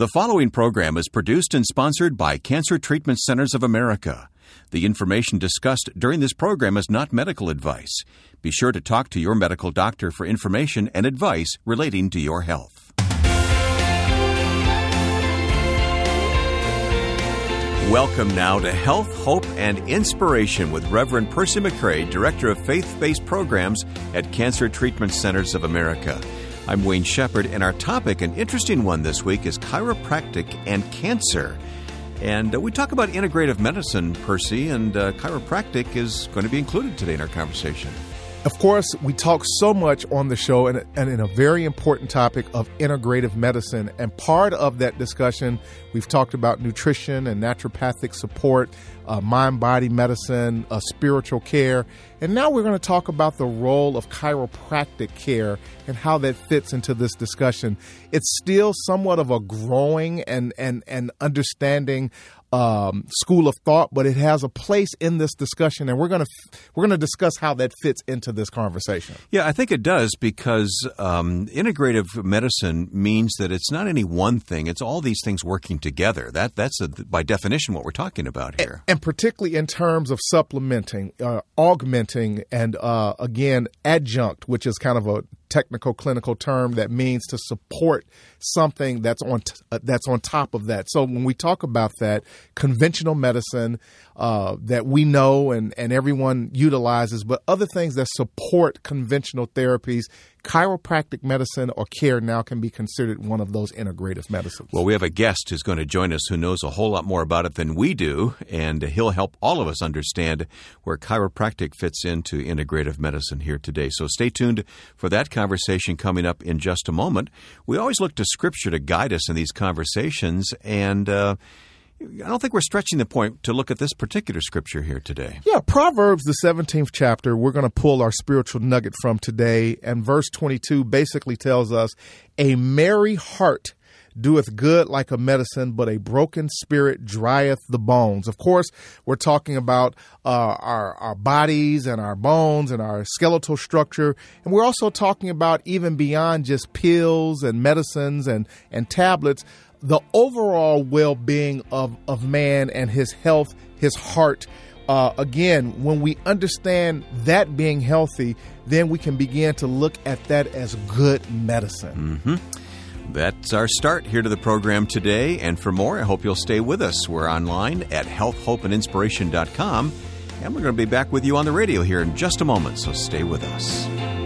The following program is produced and sponsored by Cancer Treatment Centers of America. The information discussed during this program is not medical advice. Be sure to talk to your medical doctor for information and advice relating to your health. Welcome now to Health, Hope, and Inspiration with Reverend Percy McCray, Director of Faith Based Programs at Cancer Treatment Centers of America. I'm Wayne Shepherd, and our topic, an interesting one this week, is chiropractic and cancer. And uh, we talk about integrative medicine, Percy, and uh, chiropractic is going to be included today in our conversation. Of course, we talk so much on the show and, and, in a very important topic of integrative medicine. And part of that discussion, we've talked about nutrition and naturopathic support, uh, mind body medicine, uh, spiritual care. And now we're going to talk about the role of chiropractic care and how that fits into this discussion. It's still somewhat of a growing and, and, and understanding um, school of thought, but it has a place in this discussion, and we're going to we're going to discuss how that fits into this conversation. Yeah, I think it does because um, integrative medicine means that it's not any one thing; it's all these things working together. That that's a, by definition what we're talking about here, and, and particularly in terms of supplementing, uh, augmenting, and uh, again adjunct, which is kind of a technical clinical term that means to support something that's on t- uh, that's on top of that. So when we talk about that conventional medicine uh, that we know and and everyone utilizes, but other things that support conventional therapies chiropractic medicine or care now can be considered one of those integrative medicines. Well, we have a guest who's going to join us who knows a whole lot more about it than we do, and he'll help all of us understand where chiropractic fits into integrative medicine here today. So stay tuned for that conversation coming up in just a moment. We always look to Scripture to guide us in these conversations, and uh, I don't think we're stretching the point to look at this particular scripture here today. Yeah, Proverbs, the 17th chapter, we're going to pull our spiritual nugget from today. And verse 22 basically tells us a merry heart doeth good like a medicine, but a broken spirit drieth the bones. Of course, we're talking about uh, our, our bodies and our bones and our skeletal structure. And we're also talking about even beyond just pills and medicines and, and tablets the overall well being of, of man and his health, his heart. Uh, again, when we understand that being healthy, then we can begin to look at that as good medicine. Mm-hmm. That's our start here to the program today. And for more, I hope you'll stay with us. We're online at healthhopeandinspiration.com. And we're going to be back with you on the radio here in just a moment, so stay with us.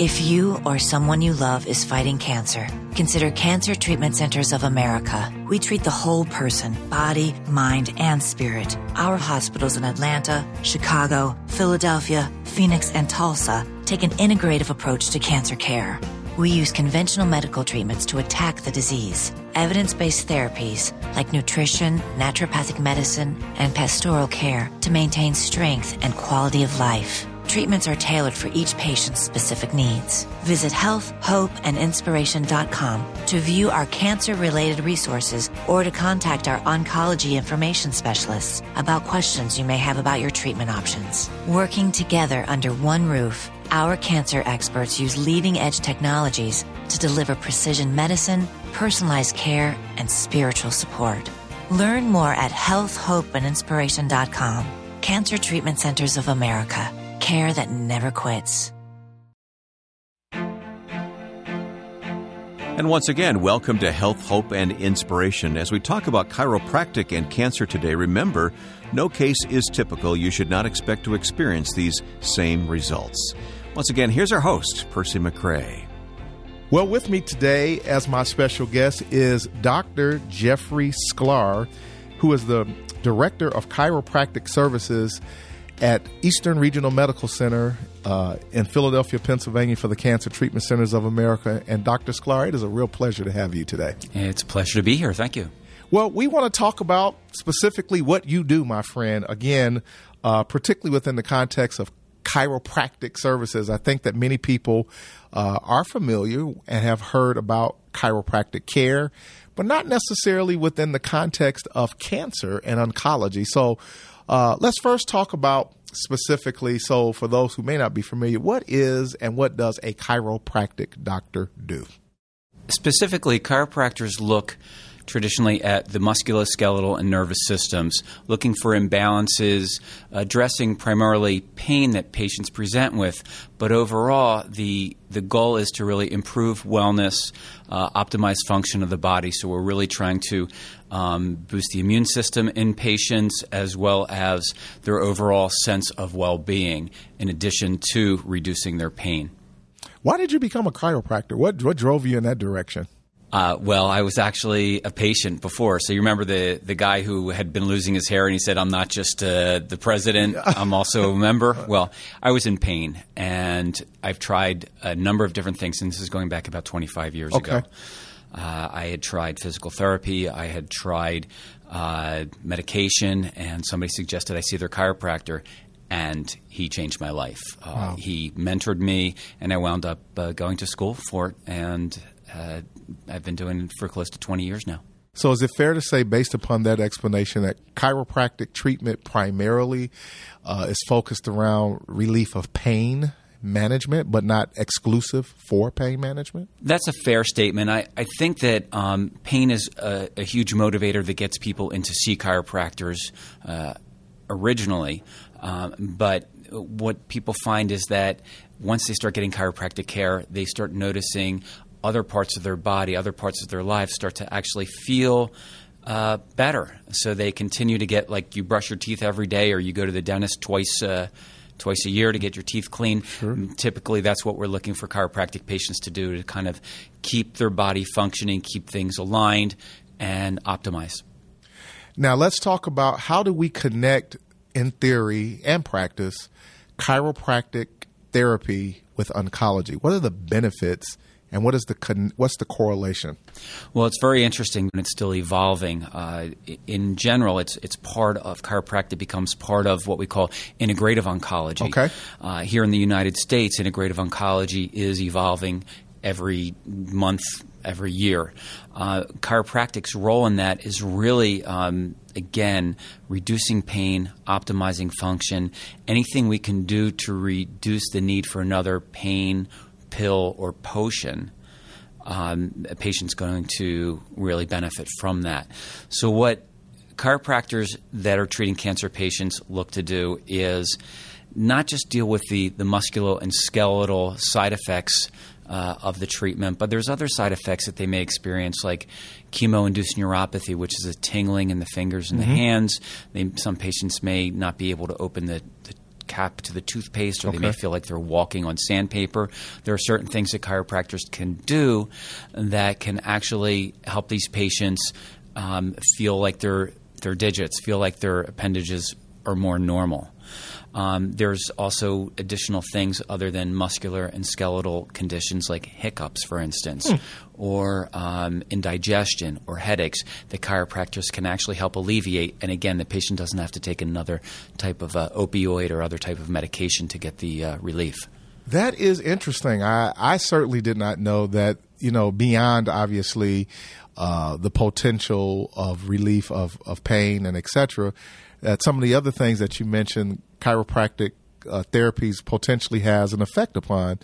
If you or someone you love is fighting cancer, consider Cancer Treatment Centers of America. We treat the whole person, body, mind, and spirit. Our hospitals in Atlanta, Chicago, Philadelphia, Phoenix, and Tulsa take an integrative approach to cancer care. We use conventional medical treatments to attack the disease. Evidence based therapies like nutrition, naturopathic medicine, and pastoral care to maintain strength and quality of life. Treatments are tailored for each patient's specific needs. Visit healthhopeandinspiration.com to view our cancer related resources or to contact our oncology information specialists about questions you may have about your treatment options. Working together under one roof, our cancer experts use leading edge technologies to deliver precision medicine, personalized care, and spiritual support. Learn more at healthhopeandinspiration.com. Cancer Treatment Centers of America care that never quits. And once again, welcome to Health, Hope, and Inspiration. As we talk about chiropractic and cancer today, remember, no case is typical. You should not expect to experience these same results. Once again, here's our host, Percy McCray. Well, with me today as my special guest is Dr. Jeffrey Sklar, who is the Director of Chiropractic Services at Eastern Regional Medical Center uh, in Philadelphia, Pennsylvania, for the Cancer Treatment Centers of America. And Dr. Sklar, it is a real pleasure to have you today. It's a pleasure to be here. Thank you. Well, we want to talk about specifically what you do, my friend. Again, uh, particularly within the context of chiropractic services. I think that many people uh, are familiar and have heard about chiropractic care, but not necessarily within the context of cancer and oncology. So, uh, let's first talk about specifically, so for those who may not be familiar, what is and what does a chiropractic doctor do? Specifically, chiropractors look traditionally at the musculoskeletal and nervous systems, looking for imbalances, addressing primarily pain that patients present with. But overall, the the goal is to really improve wellness, uh, optimize function of the body. So we're really trying to um, boost the immune system in patients as well as their overall sense of well being, in addition to reducing their pain. Why did you become a chiropractor? What what drove you in that direction? Uh, well, I was actually a patient before. So you remember the, the guy who had been losing his hair and he said, I'm not just uh, the president, I'm also a member. Well, I was in pain and I've tried a number of different things, and this is going back about 25 years Okay. ago. Uh, I had tried physical therapy, I had tried uh, medication, and somebody suggested I see their chiropractor. And he changed my life. Uh, He mentored me, and I wound up uh, going to school for it. And uh, I've been doing it for close to 20 years now. So, is it fair to say, based upon that explanation, that chiropractic treatment primarily uh, is focused around relief of pain management, but not exclusive for pain management? That's a fair statement. I, I think that um, pain is a, a huge motivator that gets people into see chiropractors uh, originally. Um, but what people find is that once they start getting chiropractic care, they start noticing other parts of their body, other parts of their life start to actually feel uh, better. So they continue to get like you brush your teeth every day, or you go to the dentist twice. Uh, Twice a year to get your teeth clean. Typically, that's what we're looking for chiropractic patients to do to kind of keep their body functioning, keep things aligned, and optimize. Now, let's talk about how do we connect, in theory and practice, chiropractic therapy with oncology. What are the benefits, and what is the con- what's the correlation? Well, it's very interesting and it's still evolving. Uh, in general, it's it's part of chiropractic becomes part of what we call integrative oncology. Okay. Uh, here in the United States, integrative oncology is evolving every month, every year. Uh, chiropractic's role in that is really, um, again, reducing pain, optimizing function, anything we can do to reduce the need for another pain pill or potion um, a patient's going to really benefit from that. So, what chiropractors that are treating cancer patients look to do is not just deal with the, the musculo and skeletal side effects uh, of the treatment, but there's other side effects that they may experience, like chemo-induced neuropathy, which is a tingling in the fingers and the hands. They, some patients may not be able to open the, the cap to the toothpaste, or they may feel like they're walking on sandpaper. There are certain things that chiropractors can do that can actually help these patients um, feel like their their digits, feel like their appendages are more normal. Um, there's also additional things other than muscular and skeletal conditions like hiccups, for instance, or um, indigestion or headaches that chiropractors can actually help alleviate. And again, the patient doesn't have to take another type of uh, opioid or other type of medication to get the uh, relief. That is interesting. I, I certainly did not know that, you know, beyond obviously uh, the potential of relief of, of pain and et cetera, some of the other things that you mentioned, chiropractic uh, therapies potentially has an effect upon.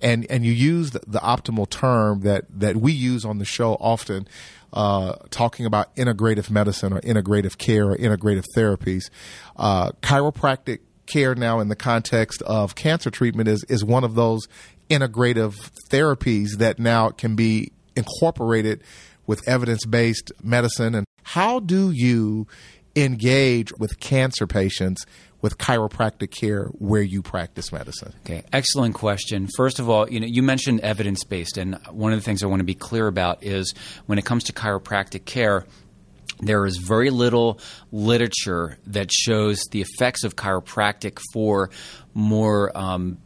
And, and you use the, the optimal term that, that we use on the show often, uh, talking about integrative medicine or integrative care or integrative therapies. Uh, chiropractic care now in the context of cancer treatment is, is one of those integrative therapies that now can be incorporated with evidence based medicine. And how do you engage with cancer patients with chiropractic care where you practice medicine? Okay, excellent question. First of all, you know, you mentioned evidence based, and one of the things I want to be clear about is when it comes to chiropractic care, there is very little literature that shows the effects of chiropractic for more um,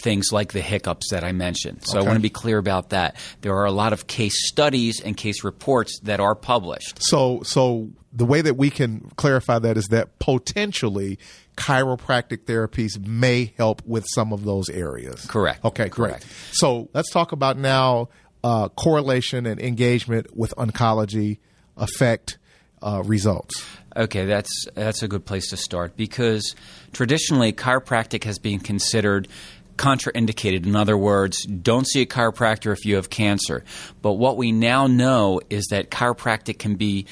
things like the hiccups that I mentioned. So I want to be clear about that. There are a lot of case studies and case reports that are published. So, so the way that we can clarify that is that potentially chiropractic therapies may help with some of those areas. Correct. Okay, Correct. great. So let's talk about now uh, correlation and engagement with oncology, effect, uh, results? Okay, that's that's a good place to start because traditionally chiropractic has been considered contraindicated. In other words, don't see a chiropractor if you have cancer. But what we now know is that chiropractic can be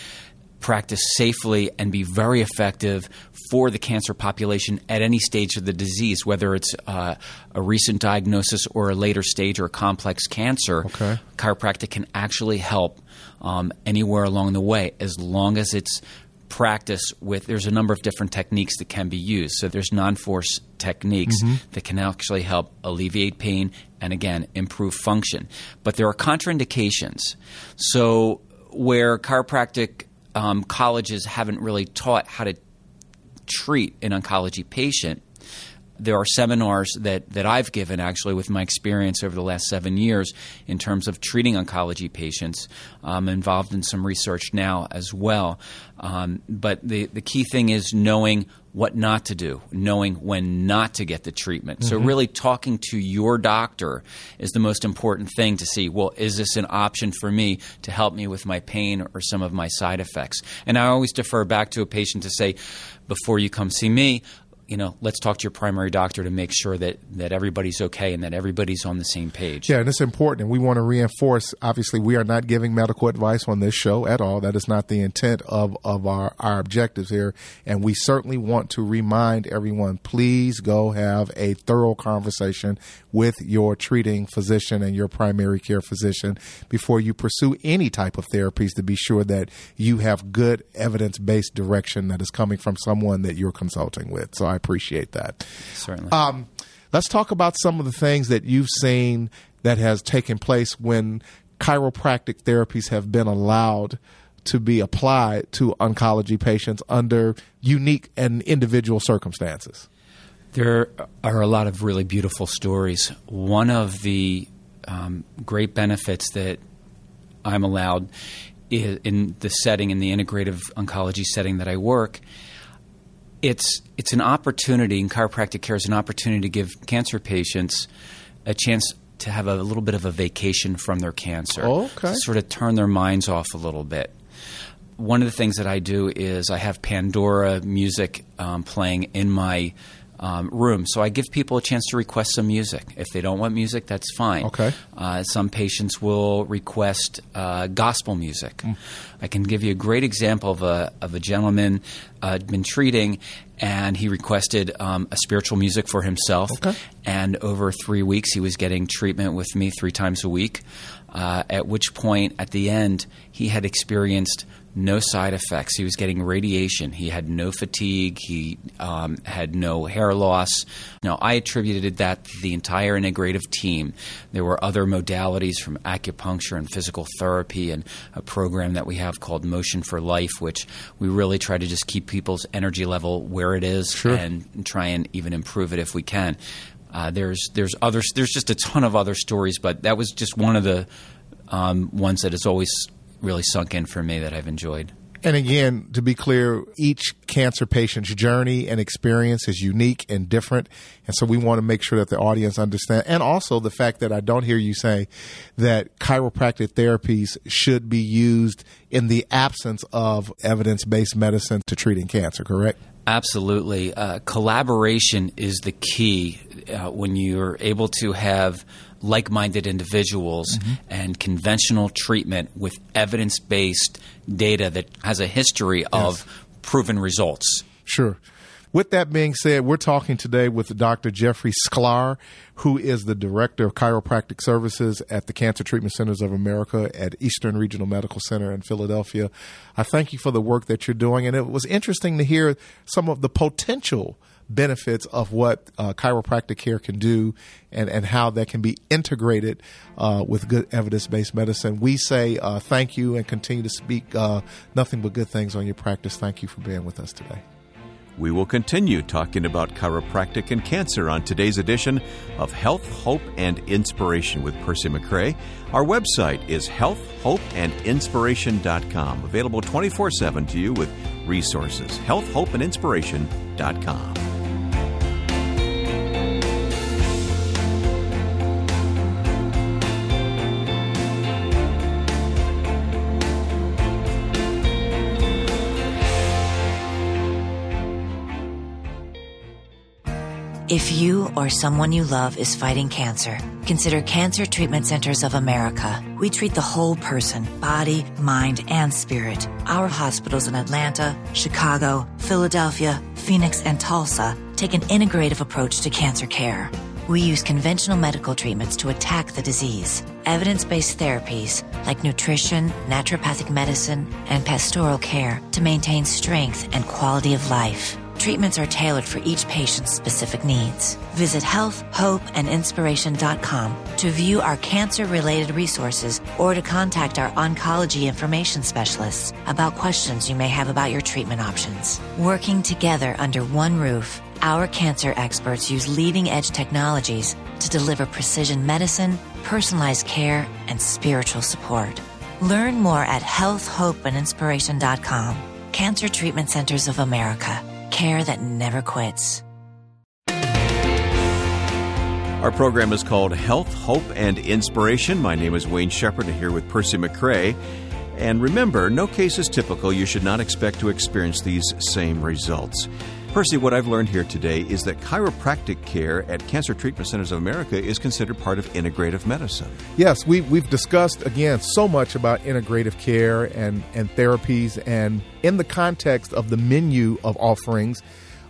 practiced safely and be very effective for the cancer population at any stage of the disease, whether it's uh, a recent diagnosis or a later stage or a complex cancer. Okay. Chiropractic can actually help um, anywhere along the way as long as it's practice with there's a number of different techniques that can be used so there's non-force techniques Mm-hmm. that can actually help alleviate pain and again improve function but there are contraindications so where chiropractic um, colleges haven't really taught how to treat an oncology patient there are seminars that, that I've given actually with my experience over the last seven years in terms of treating oncology patients. I'm involved in some research now as well. Um, but the, the key thing is knowing what not to do, knowing when not to get the treatment. So, mm-hmm. really talking to your doctor is the most important thing to see well, is this an option for me to help me with my pain or some of my side effects? And I always defer back to a patient to say, before you come see me, you know, let's talk to your primary doctor to make sure that, that everybody's okay and that everybody's on the same page. Yeah, and it's important. And we want to reinforce obviously, we are not giving medical advice on this show at all. That is not the intent of, of our, our objectives here. And we certainly want to remind everyone please go have a thorough conversation with your treating physician and your primary care physician before you pursue any type of therapies to be sure that you have good evidence based direction that is coming from someone that you're consulting with. So appreciate that. Certainly. Um, let's talk about some of the things that you've seen that has taken place when chiropractic therapies have been allowed to be applied to oncology patients under unique and individual circumstances. There are a lot of really beautiful stories. One of the um, great benefits that I'm allowed i- in the setting, in the integrative oncology setting that I work, it's it's an opportunity, and chiropractic care is an opportunity to give cancer patients a chance to have a little bit of a vacation from their cancer. Oh, okay. To sort of turn their minds off a little bit. One of the things that I do is I have Pandora music um, playing in my um, room. So I give people a chance to request some music. If they don't want music, that's fine. Okay. Uh, some patients will request uh, gospel music. I can give you a great example of a, of a gentleman uh, I'd been treating, and he requested um, a spiritual music for himself. Okay. And over three weeks, he was getting treatment with me three times a week. Uh, at which point, at the end, he had experienced no side effects. He was getting radiation. He had no fatigue. He um, had no hair loss. Now, I attributed that to the entire integrative team. There were other modalities from acupuncture and physical therapy and a program that we have called Motion for Life, which we really try to just keep people's energy level where it is Sure. and try and even improve it if we can. Uh, there's there's others there's just a ton of other stories, but that was just one of the um, ones that has always really sunk in for me that I've enjoyed. And again, to be clear, each cancer patient's journey and experience is unique and different. And so we want to make sure that the audience understand. And also the fact that I don't hear you say that chiropractic therapies should be used in the absence of evidence based medicine to treating cancer, correct? Absolutely. Uh, collaboration is the key uh, when you're able to have like minded individuals mm-hmm. and conventional treatment with evidence based data that has a history of proven results. Sure. With that being said, we're talking today with Dr. Jeffrey Sklar, who is the Director of Chiropractic Services at the Cancer Treatment Centers of America at Eastern Regional Medical Center in Philadelphia. I thank you for the work that you're doing, and it was interesting to hear some of the potential benefits of what uh, chiropractic care can do and, and how that can be integrated uh, with good evidence based medicine. We say uh, thank you and continue to speak uh, nothing but good things on your practice. Thank you for being with us today. We will continue talking about chiropractic and cancer on today's edition of Health, Hope, and Inspiration with Percy McCray. Our website is healthhopeandinspiration.com, available 24 7 to you with resources. Healthhopeandinspiration.com. If you or someone you love is fighting cancer, consider Cancer Treatment Centers of America. We treat the whole person, body, mind, and spirit. Our hospitals in Atlanta, Chicago, Philadelphia, Phoenix, and Tulsa take an integrative approach to cancer care. We use conventional medical treatments to attack the disease. Evidence based therapies like nutrition, naturopathic medicine, and pastoral care to maintain strength and quality of life. Treatments are tailored for each patient's specific needs. Visit healthhopeandinspiration.com to view our cancer related resources or to contact our oncology information specialists about questions you may have about your treatment options. Working together under one roof, our cancer experts use leading edge technologies to deliver precision medicine, personalized care, and spiritual support. Learn more at healthhopeandinspiration.com. Cancer Treatment Centers of America. Care that never quits. Our program is called Health, Hope, and Inspiration. My name is Wayne Shepherd, here with Percy McCray. And remember, no case is typical. You should not expect to experience these same results. Percy, what I've learned here today is that chiropractic care at Cancer Treatment Centers of America is considered part of integrative medicine. Yes, we, we've discussed, again, so much about integrative care and, and therapies. And in the context of the menu of offerings,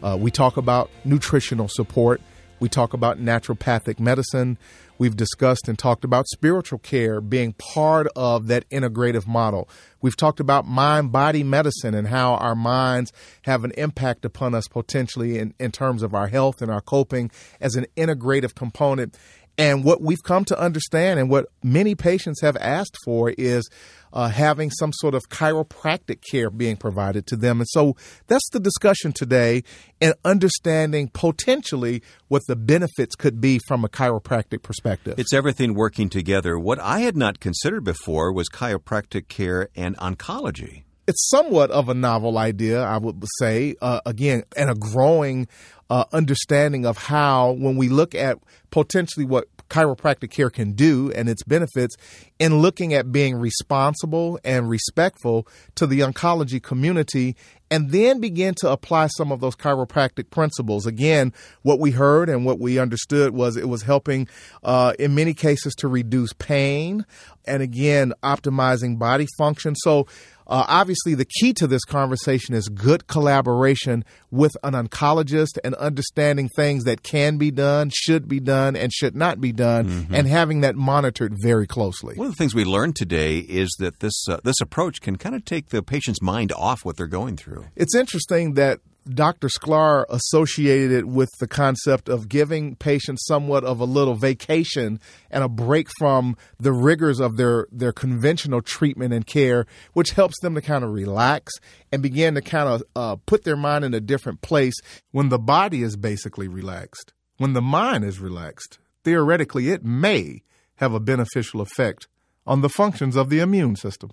uh, we talk about nutritional support, we talk about naturopathic medicine, We've discussed and talked about spiritual care being part of that integrative model. We've talked about mind body medicine and how our minds have an impact upon us potentially in, in terms of our health and our coping as an integrative component. And what we've come to understand and what many patients have asked for is uh, having some sort of chiropractic care being provided to them. And so that's the discussion today and understanding potentially what the benefits could be from a chiropractic perspective. It's everything working together. What I had not considered before was chiropractic care and oncology it's somewhat of a novel idea, I would say. Uh, again, and a growing uh, understanding of how, when we look at potentially what chiropractic care can do and its benefits in looking at being responsible and respectful to the oncology community and then begin to apply some of those chiropractic principles. Again, what we heard and what we understood was it was helping uh, in many cases to reduce pain and again, optimizing body function. So uh, obviously, the key to this conversation is good collaboration with an oncologist and understanding things that can be done, should be done, and should not be done, mm-hmm. and having that monitored very closely. One of the things we learned today is that this uh, this approach can kind of take the patient's mind off what they're going through. It's interesting that Dr. Sklar associated it with the concept of giving patients somewhat of a little vacation and a break from the rigors of their, their conventional treatment and care, which helps them to kind of relax and begin to kind of uh, put their mind in a different place when the body is basically relaxed. When the mind is relaxed, theoretically, it may have a beneficial effect on the functions of the immune system.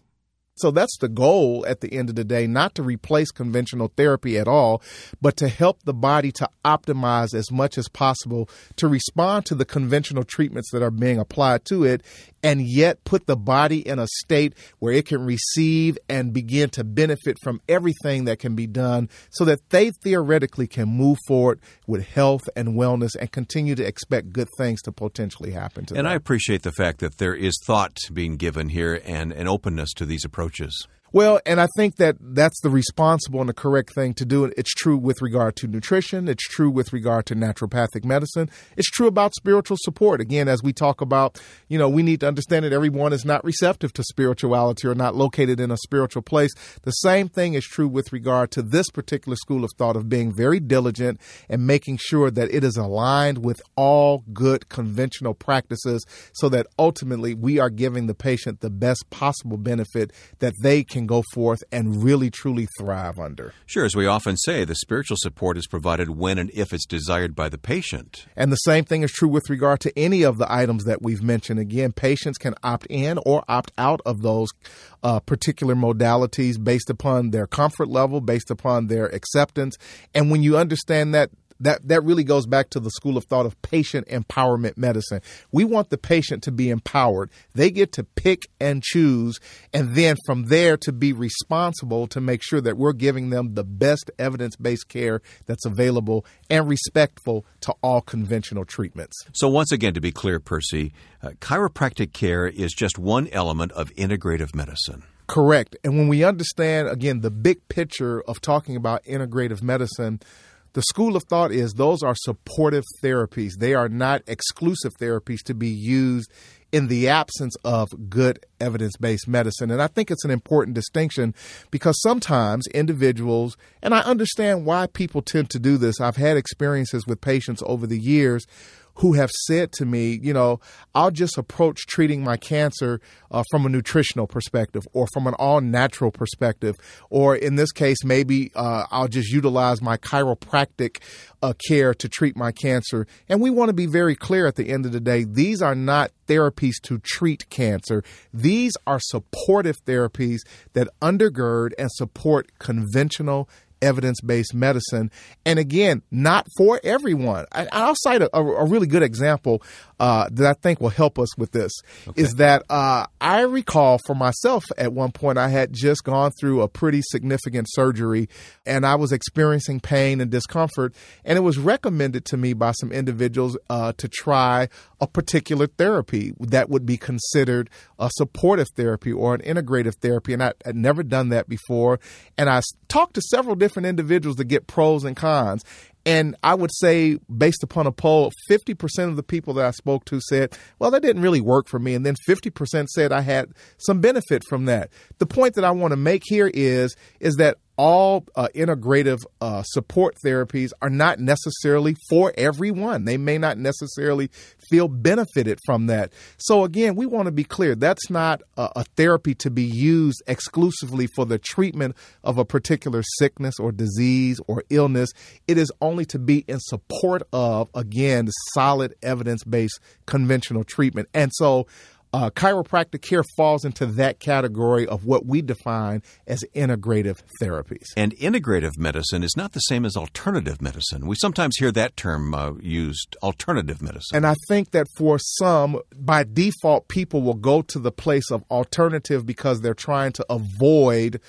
So that's the goal at the end of the day, not to replace conventional therapy at all, but to help the body to optimize as much as possible to respond to the conventional treatments that are being applied to it and yet put the body in a state where it can receive and begin to benefit from everything that can be done so that they theoretically can move forward with health and wellness and continue to expect good things to potentially happen to and them. And I appreciate the fact that there is thought being given here and an openness to these approaches. Well, and I think that that's the responsible and the correct thing to do. It's true with regard to nutrition. It's true with regard to naturopathic medicine. It's true about spiritual support. Again, as we talk about, you know, we need to understand that everyone is not receptive to spirituality or not located in a spiritual place. The same thing is true with regard to this particular school of thought of being very diligent and making sure that it is aligned with all good conventional practices so that ultimately we are giving the patient the best possible benefit that they can can go forth and really truly thrive under. Sure, as we often say, the spiritual support is provided when and if it's desired by the patient. And the same thing is true with regard to any of the items that we've mentioned. Again, patients can opt in or opt out of those uh, particular modalities based upon their comfort level, based upon their acceptance. And when you understand that that that really goes back to the school of thought of patient empowerment medicine. We want the patient to be empowered. They get to pick and choose and then from there to be responsible to make sure that we're giving them the best evidence-based care that's available and respectful to all conventional treatments. So once again to be clear Percy, uh, chiropractic care is just one element of integrative medicine. Correct. And when we understand again the big picture of talking about integrative medicine, the school of thought is those are supportive therapies. They are not exclusive therapies to be used in the absence of good evidence based medicine. And I think it's an important distinction because sometimes individuals, and I understand why people tend to do this. I've had experiences with patients over the years who have said to me, you know, I'll just approach treating my cancer uh, from a nutritional perspective or from an all natural perspective. Or in this case, maybe uh, I'll just utilize my chiropractic uh, care to treat my cancer. And we want to be very clear at the end of the day these are not therapies to treat cancer, these are supportive therapies that undergird and support conventional evidence based medicine. And again, not for everyone. I, will cite a, a, really good example uh, that I think will help us with this okay. is that uh, I recall for myself at one point I had just gone through a pretty significant surgery and I was experiencing pain and discomfort. And it was recommended to me by some individuals uh, to try a particular therapy that would be considered a supportive therapy or an integrative therapy. And I had never done that before. And I talked to several different individuals to get pros and cons. And I would say, based upon a poll, 50% of the people that I spoke to said, well, that didn't really work for me. And then 50% said I had some benefit from that. The point that I want to make here is, is that all uh, integrative uh, support therapies are not necessarily for everyone. They may not necessarily feel benefited from that. So, again, we want to be clear that's not a, a therapy to be used exclusively for the treatment of a particular sickness or disease or illness. It is only to be in support of, again, solid evidence based conventional treatment. And so, uh, chiropractic care falls into that category of what we define as integrative therapies. And integrative medicine is not the same as alternative medicine. We sometimes hear that term uh, used, alternative medicine. And I think that for some, by default, people will go to the place of alternative because they're trying to avoid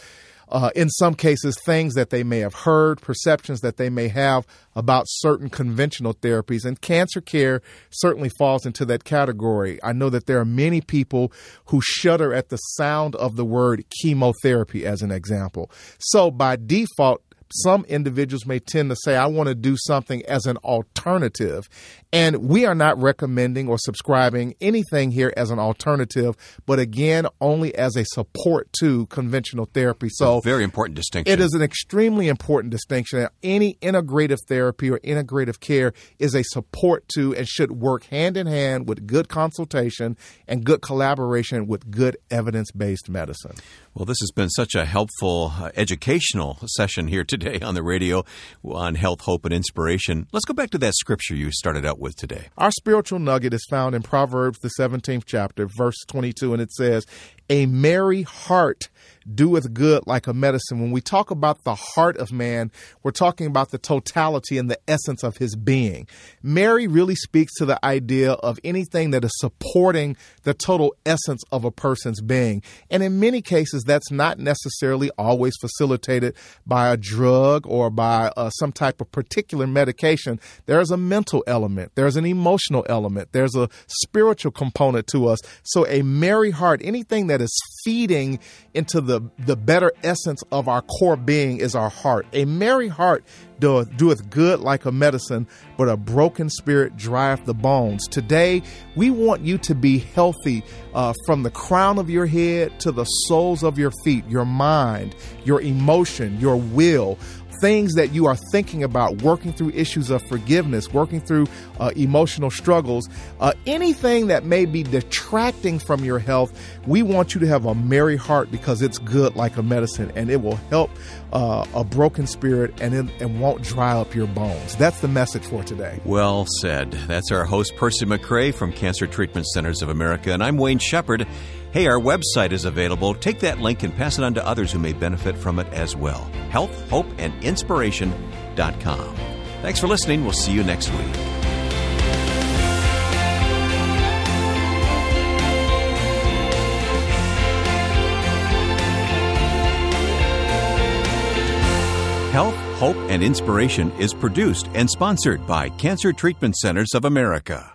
uh, in some cases, things that they may have heard, perceptions that they may have about certain conventional therapies. And cancer care certainly falls into that category. I know that there are many people who shudder at the sound of the word chemotherapy, as an example. So, by default, some individuals may tend to say, I want to do something as an alternative. And we are not recommending or subscribing anything here as an alternative, but again, only as a support to conventional therapy. So, very important distinction. It is an extremely important distinction. Any integrative therapy or integrative care is a support to and should work hand in hand with good consultation and good collaboration with good evidence based medicine. Well, this has been such a helpful uh, educational session here today on the radio on health, hope, and inspiration. Let's go back to that scripture you started out with today. Our spiritual nugget is found in Proverbs, the 17th chapter, verse 22, and it says, A merry heart doeth good like a medicine. When we talk about the heart of man, we're talking about the totality and the essence of his being. Merry really speaks to the idea of anything that is supporting the total essence of a person's being. And in many cases, that's not necessarily always facilitated by a drug or by uh, some type of particular medication. There's a mental element, there's an emotional element, there's a spiritual component to us. So, a merry heart, anything that is feeding into the, the better essence of our core being is our heart. A merry heart doeth, doeth good like a medicine, but a broken spirit drieth the bones. Today, we want you to be healthy uh, from the crown of your head to the soles of your feet, your mind, your emotion, your will things that you are thinking about, working through issues of forgiveness, working through uh, emotional struggles, uh, anything that may be detracting from your health, we want you to have a merry heart because it's good like a medicine and it will help uh, a broken spirit and it, and won't dry up your bones. That's the message for today. Well said. That's our host, Percy McCray from Cancer Treatment Centers of America, and I'm Wayne Shepherd. Hey, our website is available. Take that link and pass it on to others who may benefit from it as well. Health, Hope, and Inspiration.com. Thanks for listening. We'll see you next week. Health, Hope, and Inspiration is produced and sponsored by Cancer Treatment Centers of America.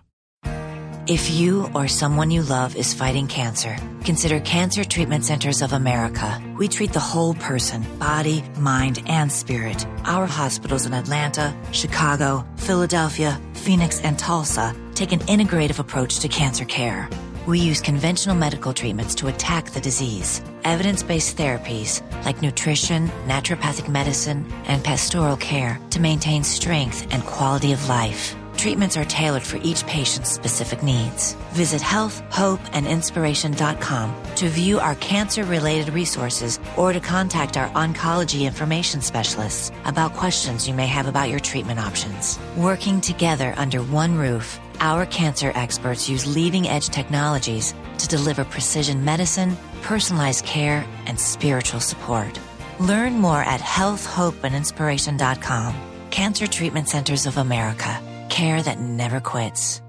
If you or someone you love is fighting cancer, consider Cancer Treatment Centers of America. We treat the whole person, body, mind, and spirit. Our hospitals in Atlanta, Chicago, Philadelphia, Phoenix, and Tulsa take an integrative approach to cancer care. We use conventional medical treatments to attack the disease. Evidence based therapies like nutrition, naturopathic medicine, and pastoral care to maintain strength and quality of life. Treatments are tailored for each patient's specific needs. Visit healthhopeandinspiration.com to view our cancer related resources or to contact our oncology information specialists about questions you may have about your treatment options. Working together under one roof, our cancer experts use leading edge technologies to deliver precision medicine, personalized care, and spiritual support. Learn more at healthhopeandinspiration.com. Cancer Treatment Centers of America. Care that never quits.